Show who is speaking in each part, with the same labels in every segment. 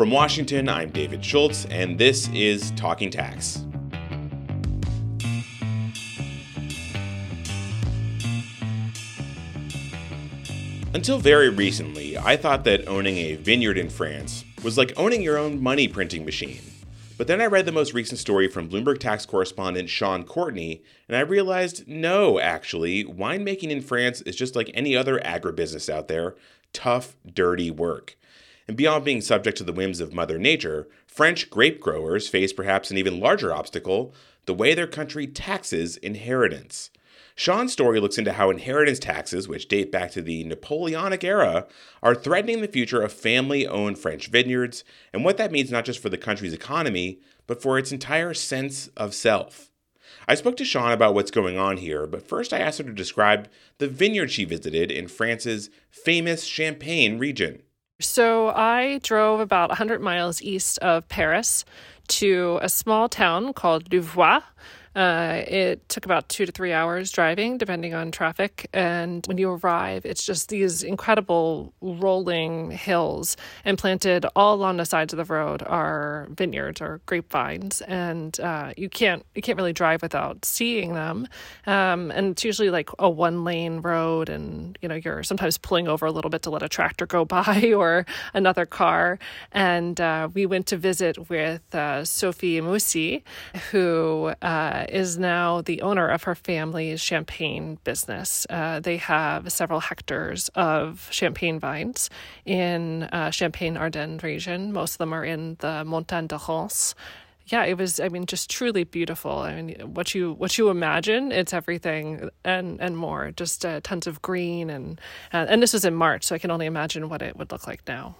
Speaker 1: From Washington, I'm David Schultz, and this is Talking Tax. Until very recently, I thought that owning a vineyard in France was like owning your own money printing machine. But then I read the most recent story from Bloomberg tax correspondent Shaun Courtney, and I realized no, actually, winemaking in France is just like any other agribusiness out there tough, dirty work. And beyond being subject to the whims of Mother Nature, French grape growers face perhaps an even larger obstacle the way their country taxes inheritance. Shaun's story looks into how inheritance taxes, which date back to the Napoleonic era, are threatening the future of family owned French vineyards and what that means not just for the country's economy, but for its entire sense of self. I spoke to Shaun about what's going on here, but first I asked her to describe the vineyard she visited in France's famous Champagne region.
Speaker 2: So I drove about 100 miles east of Paris to a small town called Louvois uh, it took about two to three hours driving, depending on traffic. And when you arrive, it's just these incredible rolling hills, and planted all along the sides of the road are vineyards or grapevines, and uh, you can't you can't really drive without seeing them. Um, and it's usually like a one lane road, and you know you're sometimes pulling over a little bit to let a tractor go by or another car. And uh, we went to visit with uh, Sophie Moussié, who is now the owner of her family's champagne business. Uh, they have several hectares of champagne vines in uh, Champagne Ardennes region. Most of them are in the Montagne de Reims yeah, it was. I mean, just truly beautiful. I mean, what you what you imagine, it's everything and and more. Just uh, tons of green and uh, and this was in March, so I can only imagine what it would look like now.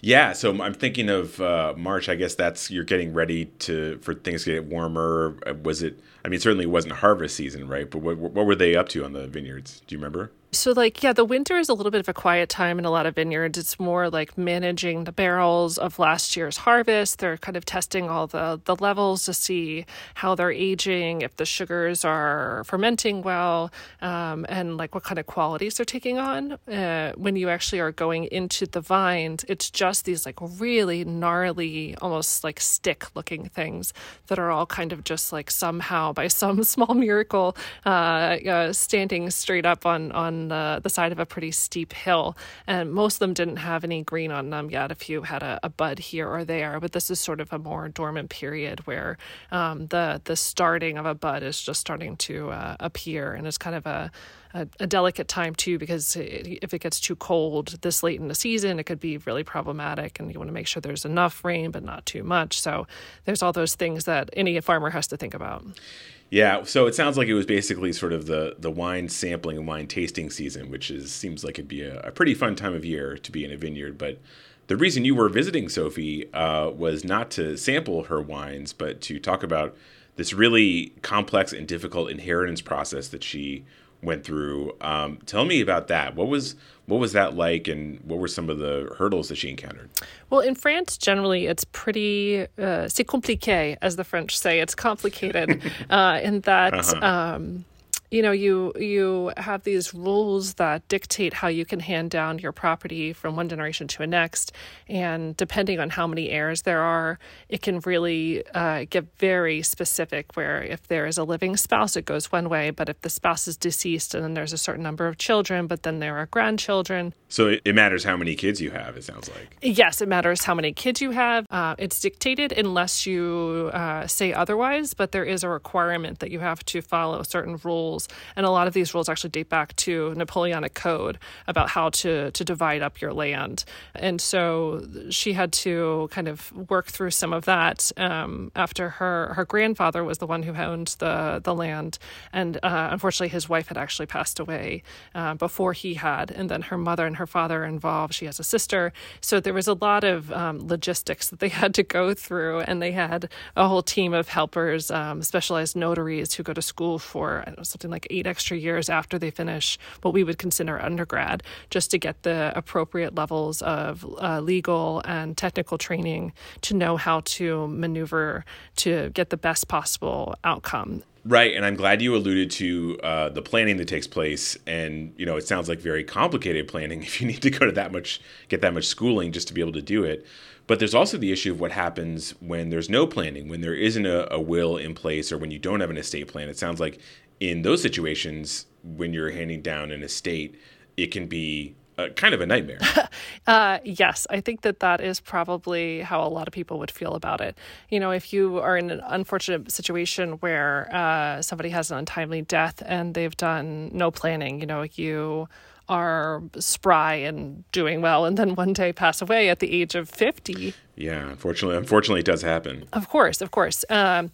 Speaker 1: Yeah, so I'm thinking of uh, March. I guess that's you're getting ready to for things to get warmer. Uh, was it? I mean, certainly it wasn't harvest season, right? But what what were they up to on the vineyards? Do you remember?
Speaker 2: So, like, yeah, the winter is a little bit of a quiet time in a lot of vineyards. It's more like managing the barrels of last year's harvest. They're kind of testing all the, the levels to see how they're aging, if the sugars are fermenting well, um, and like what kind of qualities they're taking on. Uh, when you actually are going into the vines, it's just these like really gnarly, almost like stick looking things that are all kind of just like somehow by some small miracle uh, uh, standing straight up on, on the, the side of a pretty steep hill. And most of them didn't have any green on them yet. A few had a, a bud here or there, but this is sort of a more dormant period where um, the the starting of a bud is just starting to uh, appear, and it's kind of a a, a, delicate time too because it, if it gets too cold this late in the season, it could be really problematic, and you want to make sure there's enough rain but not too much. So there's all those things that any farmer has to think about.
Speaker 1: Yeah, so it sounds like it was basically sort of the the wine sampling and wine tasting season, which is seems like it'd be a, a pretty fun time of year to be in a vineyard. But the reason you were visiting Sophie uh, was not to sample her wines, but to talk about this really complex and difficult inheritance process that she went through. Um, tell me about that. What was what was that like, and what were some of the hurdles that she encountered?
Speaker 2: Well, in France, generally, it's pretty uh, c'est compliqué, as the French say. It's complicated uh, in that. Uh-huh. Um, you know you you have these rules that dictate how you can hand down your property from one generation to a next. And depending on how many heirs there are it can really uh, get very specific where if there is a living spouse it goes one way. But if the spouse is deceased and then there's a certain number of children but then there are grandchildren.
Speaker 1: So it, it matters how many kids you have it sounds like.
Speaker 2: Yes it matters how many kids you have. Uh, it's dictated unless you uh, say otherwise but there is a requirement that you have to follow certain rules rules, and a lot of these rules actually date back to Napoleonic Code about how to to divide up your land. And so she had to kind of work through some of that um, after her her grandfather was the one who owned the the land, and uh, unfortunately his wife had actually passed away uh, before he had, and then her mother and her father involved. She has a sister, so there was a lot of um, logistics that they had to go through, and they had a whole team of helpers, um, specialized notaries who go to school for know, something like eight extra years after they finish what we would consider undergrad, just to get the appropriate levels of uh, legal and technical training to know how to maneuver to get the best possible outcome.
Speaker 1: Right, and I'm glad you alluded to uh, the planning that takes place, and you know it sounds like very complicated planning if you need to go to that much, get that much schooling just to be able to do it. But there's also the issue of what happens when there's no planning, when there isn't a, a will in place, or when you don't have an estate plan. It sounds like in those situations, when you're handing down an estate, it can be uh, kind of a nightmare.
Speaker 2: uh, yes, I think that that is probably how a lot of people would feel about it. You know, if you are in an unfortunate situation where uh, somebody has an untimely death and they've done no planning, you know, you are spry and doing well and then one day pass away at the age of 50
Speaker 1: yeah unfortunately unfortunately it does happen
Speaker 2: of course of course um,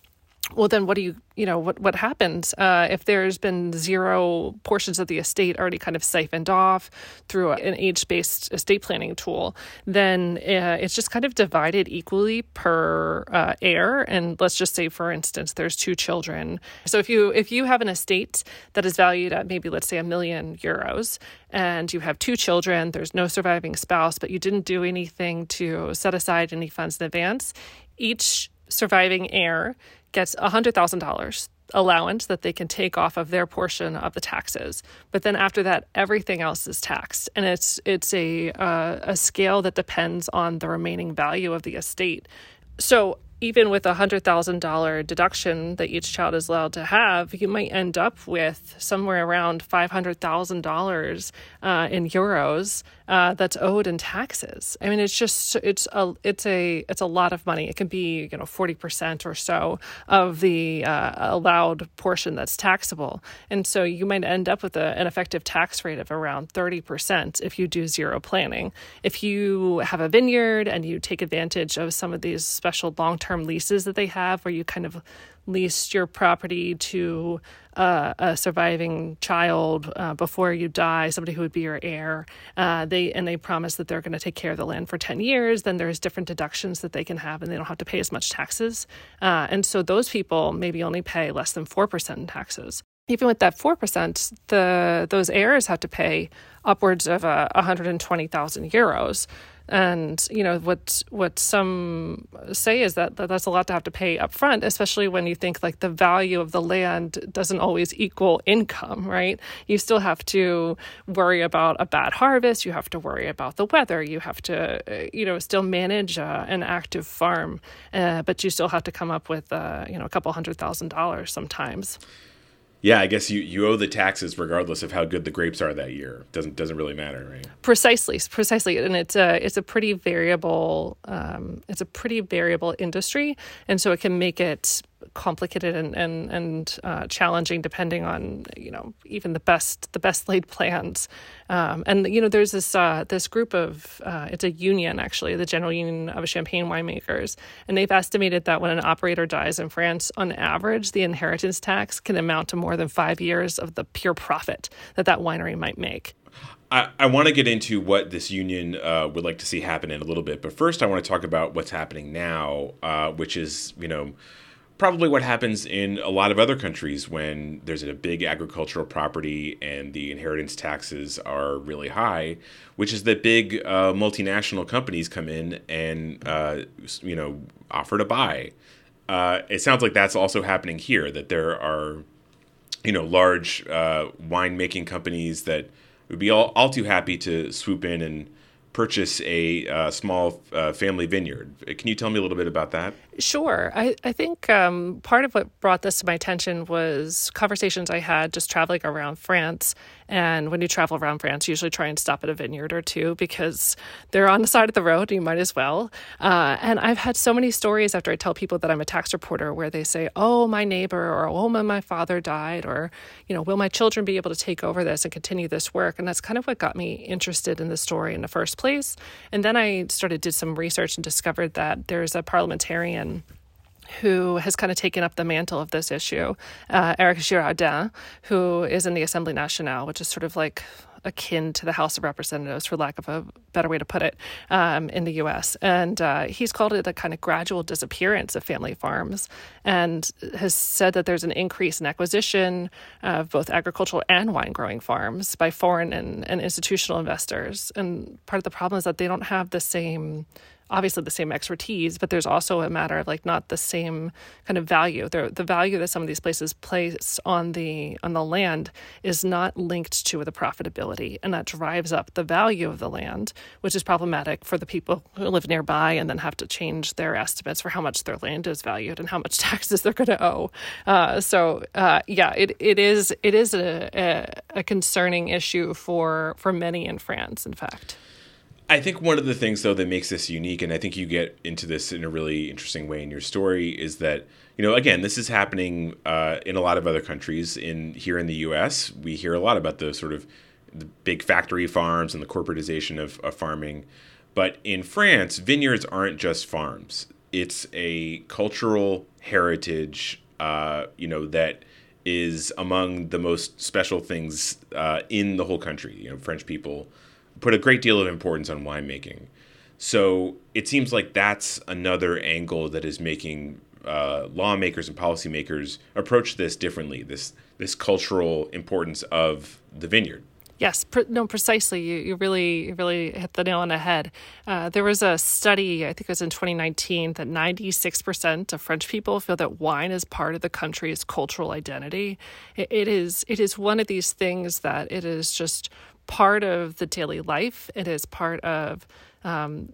Speaker 2: well then what do you you know what what happens uh, if there's been zero portions of the estate already kind of siphoned off through an age-based estate planning tool then uh, it's just kind of divided equally per uh, heir. And let's just say for instance there's two children. So if you if you have an estate that is valued at maybe let's say a million euros and you have two children there's no surviving spouse but you didn't do anything to set aside any funds in advance each surviving heir gets $100,000 allowance that they can take off of their portion of the taxes. But then after that, everything else is taxed, and it's it's a uh, a scale that depends on the remaining value of the estate. So even with a hundred thousand dollar deduction that each child is allowed to have, you might end up with somewhere around five hundred thousand uh, dollars in euros uh, that's owed in taxes. I mean, it's just it's a it's a it's a lot of money. It can be you know forty percent or so of the uh, allowed portion that's taxable, and so you might end up with a, an effective tax rate of around thirty percent if you do zero planning. If you have a vineyard and you take advantage of some of these special long term leases that they have where you kind of leased your property to uh, a surviving child uh, before you die, somebody who would be your heir. Uh, they and they promise that they're going to take care of the land for ten years. Then there's different deductions that they can have, and they don't have to pay as much taxes. Uh, and so those people maybe only pay less than four percent in taxes. Even with that four percent, the those heirs have to pay upwards of uh, 120,000 euros and you know what what some say is that, that that's a lot to have to pay up front especially when you think like the value of the land doesn't always equal income right? You still have to worry about a bad harvest. You have to worry about the weather. You have to uh, you know still manage uh, an active farm. Uh, but you still have to come up with uh, you know a couple hundred thousand dollars sometimes
Speaker 1: yeah, I guess you, you owe the taxes regardless of how good the grapes are that year. Doesn't doesn't really matter, right?
Speaker 2: Precisely, precisely, and it's a it's a pretty variable um, it's a pretty variable industry, and so it can make it complicated and and and uh, challenging depending on you know even the best the best laid plans um, and you know there's this uh, this group of uh, it's a union actually the General Union of Champagne winemakers and they've estimated that when an operator dies in France on average the inheritance tax can amount to more than five years of the pure profit that that winery might make.
Speaker 1: I, I want to get into what this union uh, would like to see happen in a little bit, but first I want to talk about what's happening now, uh, which is you know probably what happens in a lot of other countries when there's a big agricultural property and the inheritance taxes are really high, which is that big uh, multinational companies come in and uh, you know offer to buy. Uh, it sounds like that's also happening here. That there are you know large uh, winemaking companies that would be all, all too happy to swoop in and purchase a uh, small uh, family vineyard. Can you tell me a little bit about that?
Speaker 2: Sure. I, I think um, part of what brought this to my attention was conversations I had just traveling around France. And when you travel around France, you usually try and stop at a vineyard or two because they're on the side of the road. You might as well. Uh, and I've had so many stories after I tell people that I'm a tax reporter where they say, "Oh, my neighbor," or "Oh, my father died," or you know, "Will my children be able to take over this and continue this work?" And that's kind of what got me interested in the story in the first place. And then I started did some research and discovered that there's a parliamentarian who has kind of taken up the mantle of this issue, uh, Eric Girardin, who is in the Assembly Nationale, which is sort of like akin to the House of Representatives, for lack of a better way to put it, um, in the U.S. And uh, he's called it a kind of gradual disappearance of family farms, and has said that there's an increase in acquisition of both agricultural and wine growing farms by foreign and, and institutional investors. And part of the problem is that they don't have the same obviously the same expertise, but there's also a matter of like not the same kind of value. The the value that some of these places place on the on the land is not linked to the profitability, and that drives up the value of the land, which is problematic for the people who live nearby and then have to change their estimates for how much their land is valued and how much taxes they're going to owe. Uh, so uh, yeah, it it is it is a, a, a concerning issue for for many in France. In fact.
Speaker 1: I think one of the things though that makes this unique, and I think you get into this in a really interesting way in your story, is that you know again this is happening uh, in a lot of other countries. In here in the U.S., we hear a lot about the sort of the big factory farms and the corporatization of, of farming, but in France, vineyards aren't just farms. It's a cultural heritage, uh, you know that is among the most special things uh, in the whole country. You know, French people put a great deal of importance on winemaking. So it seems like that's another angle that is making uh, lawmakers and policymakers approach this differently. This this cultural importance of the vineyard.
Speaker 2: Yes, no, precisely. You, you really you really hit the nail on the head. Uh, there was a study, I think it was in 2019, that 96% of French people feel that wine is part of the country's cultural identity. it, it is it is one of these things that it is just part of the daily life. It is part of um,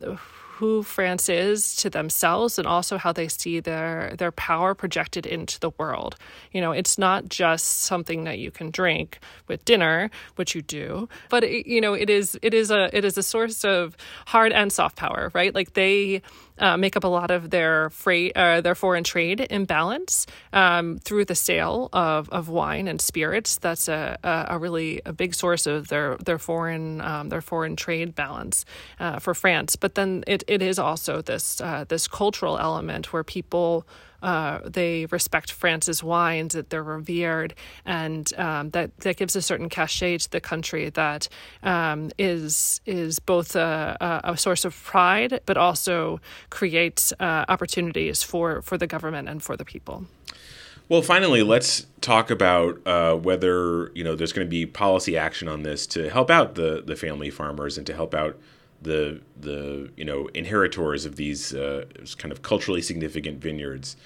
Speaker 2: who France is to themselves and also how they see their their power projected into the world. You know, it's not just something that you can drink with dinner, which you do, but it, you know, it is it is a it is a source of hard and soft power, right? Like they uh, make up a lot of their freight, uh, their foreign trade imbalance um, through the sale of, of wine and spirits. That's a, a, a really a big source of their their foreign um, their foreign trade balance uh, for France. But then it, it is also this uh, this cultural element where people uh, they respect France's wines, that they're revered, and um, that that gives a certain cachet to the country that um, is is both a, a, source of pride, but also creates uh, opportunities for for the government and for the people.
Speaker 1: Well, finally, let's talk about uh, whether you know there's going to be policy action on this to help out the the family farmers and to help out the the you know inheritors of these uh, kind of culturally significant vineyards.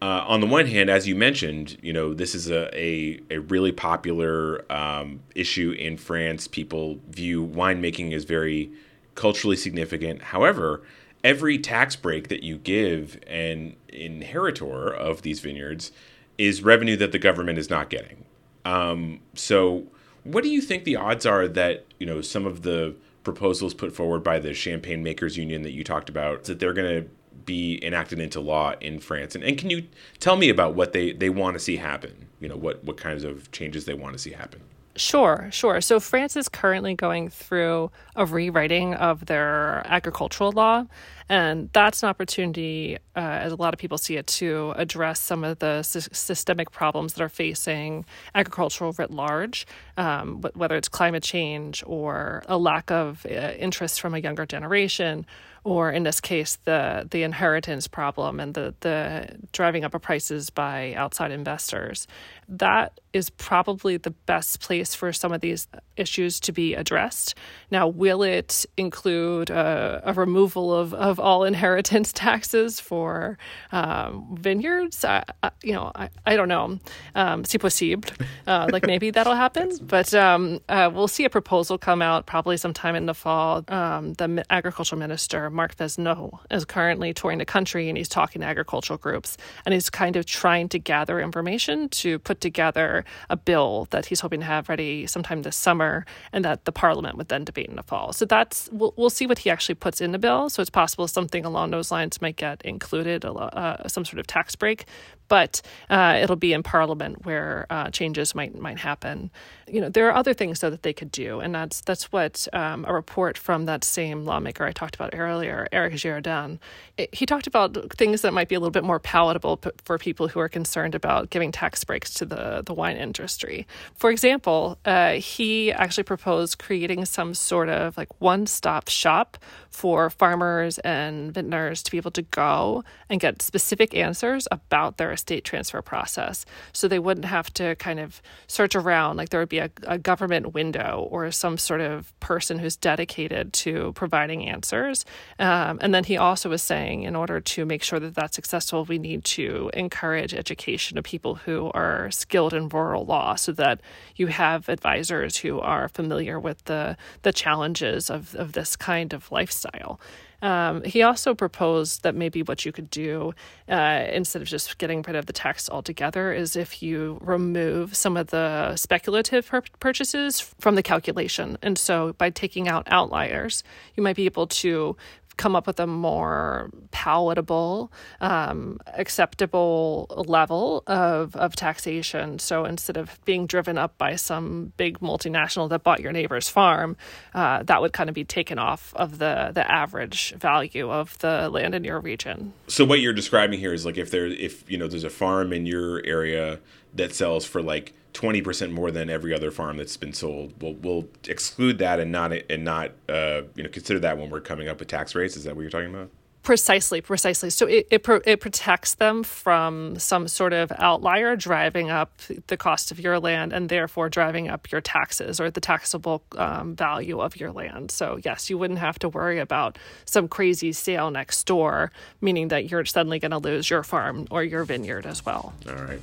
Speaker 1: Uh, on the one hand, as you mentioned, you know this is a a, a really popular um, issue in France. People view winemaking as very culturally significant. However, every tax break that you give an inheritor of these vineyards is revenue that the government is not getting. Um, so, what do you think the odds are that you know some of the proposals put forward by the Champagne Makers Union that you talked about that they're going to be enacted into law in France. And, and can you tell me about what they, they want to see happen? You know, what, what kinds of changes they want to see happen?
Speaker 2: Sure, sure. So France is currently going through a rewriting of their agricultural law, and that's an opportunity, uh, as a lot of people see it, to address some of the sy- systemic problems that are facing agriculture writ large, um, whether it's climate change or a lack of uh, interest from a younger generation or in this case, the the inheritance problem and the the driving up of prices by outside investors. That is probably the best place for some of these issues to be addressed. Now, will it include a, a removal of, of all inheritance taxes for um, vineyards? I, I, you know, I, I don't know. Um, si possible. Uh, like maybe that'll happen, but um, uh, we'll see a proposal come out probably sometime in the fall. Um, the agricultural minister Marc Fesneau is currently touring the country and he's talking to agricultural groups and he's kind of trying to gather information to put together a bill that he's hoping to have ready sometime this summer and that the parliament would then debate in the fall. So that's we'll, we'll see what he actually puts in the bill. So it's possible something along those lines might get included, uh, some sort of tax break but uh, it'll be in Parliament where uh, changes might might happen. You know, there are other things though that they could do, and that's that's what um, a report from that same lawmaker I talked about earlier, Eric Girardin, it, he talked about things that might be a little bit more palatable p- for people who are concerned about giving tax breaks to the the wine industry. For example, uh, he actually proposed creating some sort of like one stop shop for farmers and vintners to be able to go and get specific answers about their state transfer process. So they wouldn't have to kind of search around, like there would be a, a government window or some sort of person who's dedicated to providing answers. Um, and then he also was saying, in order to make sure that that's successful, we need to encourage education of people who are skilled in rural law so that you have advisors who are familiar with the, the challenges of, of this kind of lifestyle. Um, he also proposed that maybe what you could do uh, instead of just getting rid of the tax altogether is if you remove some of the speculative pur- purchases from the calculation. And so by taking out outliers, you might be able to come up with a more palatable, um, acceptable level of, of taxation. So instead of being driven up by some big multinational that bought your neighbor's farm, uh, that would kind of be taken off of the, the average value of the land in your region.
Speaker 1: So what you're describing here is like if there if you know there's a farm in your area that sells for like 20% more than every other farm that's been sold. We'll, we'll exclude that and not and not uh, you know consider that when we're coming up with tax rates. Is that what you're talking about?
Speaker 2: Precisely, precisely. So it, it, it protects them from some sort of outlier driving up the cost of your land and therefore driving up your taxes or the taxable um, value of your land. So, yes, you wouldn't have to worry about some crazy sale next door, meaning that you're suddenly going to lose your farm or your vineyard as well.
Speaker 1: All right.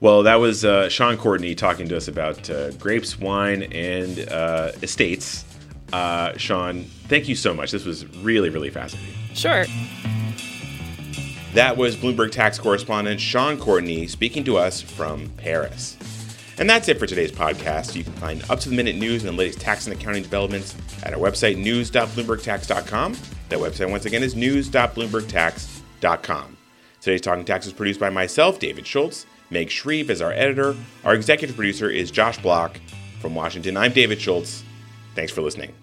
Speaker 1: Well, that was uh, Shaun Courtney talking to us about uh, grapes, wine, and uh, estates. Uh, Shaun, thank you so much. This was really, really fascinating.
Speaker 2: Sure.
Speaker 1: That was Bloomberg tax correspondent Shaun Courtney speaking to us from Paris. And that's it for today's podcast. You can find up to the minute news and the latest tax and accounting developments at our website, news.bloombergtax.com. That website, once again, is news.bloombergtax.com. Today's Talking Tax is produced by myself, David Schultz. Meg Shreve is our editor. Our executive producer is Josh Block. From Washington, I'm David Schultz. Thanks for listening.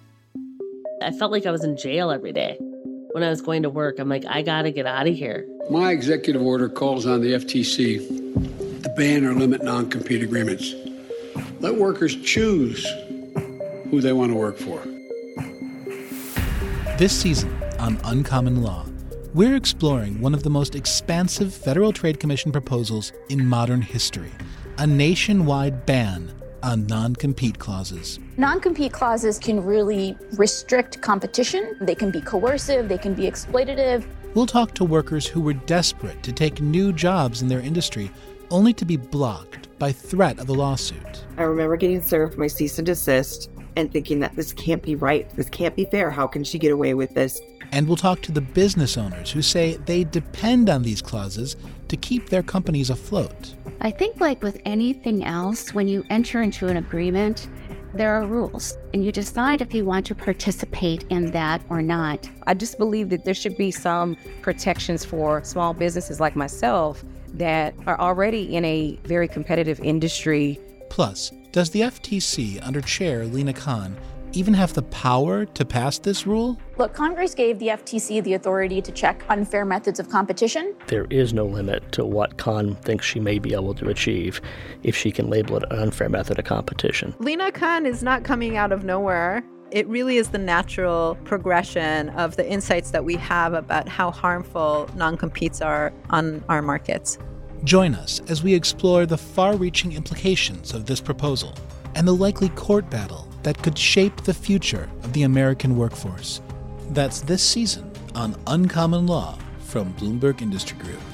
Speaker 3: I felt like I was in jail every day when I was going to work. I'm like, I got to get out of here.
Speaker 4: My executive order calls on the FTC to ban or limit non compete agreements. Let workers choose who they want to work for.
Speaker 5: This season on Uncommon Law, we're exploring one of the most expansive Federal Trade Commission proposals in modern history a nationwide ban on non compete clauses.
Speaker 6: Non compete clauses can really restrict competition, they can be coercive, they can be exploitative.
Speaker 5: We'll talk to workers who were desperate to take new jobs in their industry only to be blocked by threat of a lawsuit.
Speaker 7: I remember getting served my cease and desist and thinking that this can't be right. This can't be fair. How can she get away with this?
Speaker 5: And we'll talk to the business owners who say they depend on these clauses to keep their companies afloat.
Speaker 8: I think, like with anything else, when you enter into an agreement, there are rules, and you decide if you want to participate in that or not.
Speaker 9: I just believe that there should be some protections for small businesses like myself that are already in a very competitive industry.
Speaker 5: Plus, does the FTC under Chair Lina Khan even have the power to pass this rule?
Speaker 6: Look, Congress gave the FTC the authority to check unfair methods of competition.
Speaker 10: There is no limit to what Khan thinks she may be able to achieve if she can label it an unfair method of competition.
Speaker 11: Lina Khan is not coming out of nowhere. It really is the natural progression of the insights that we have about how harmful non competes are on our markets.
Speaker 5: Join us as we explore the far reaching implications of this proposal and the likely court battle that could shape the future of the American workforce. That's this season on Uncommon Law from Bloomberg Industry Group.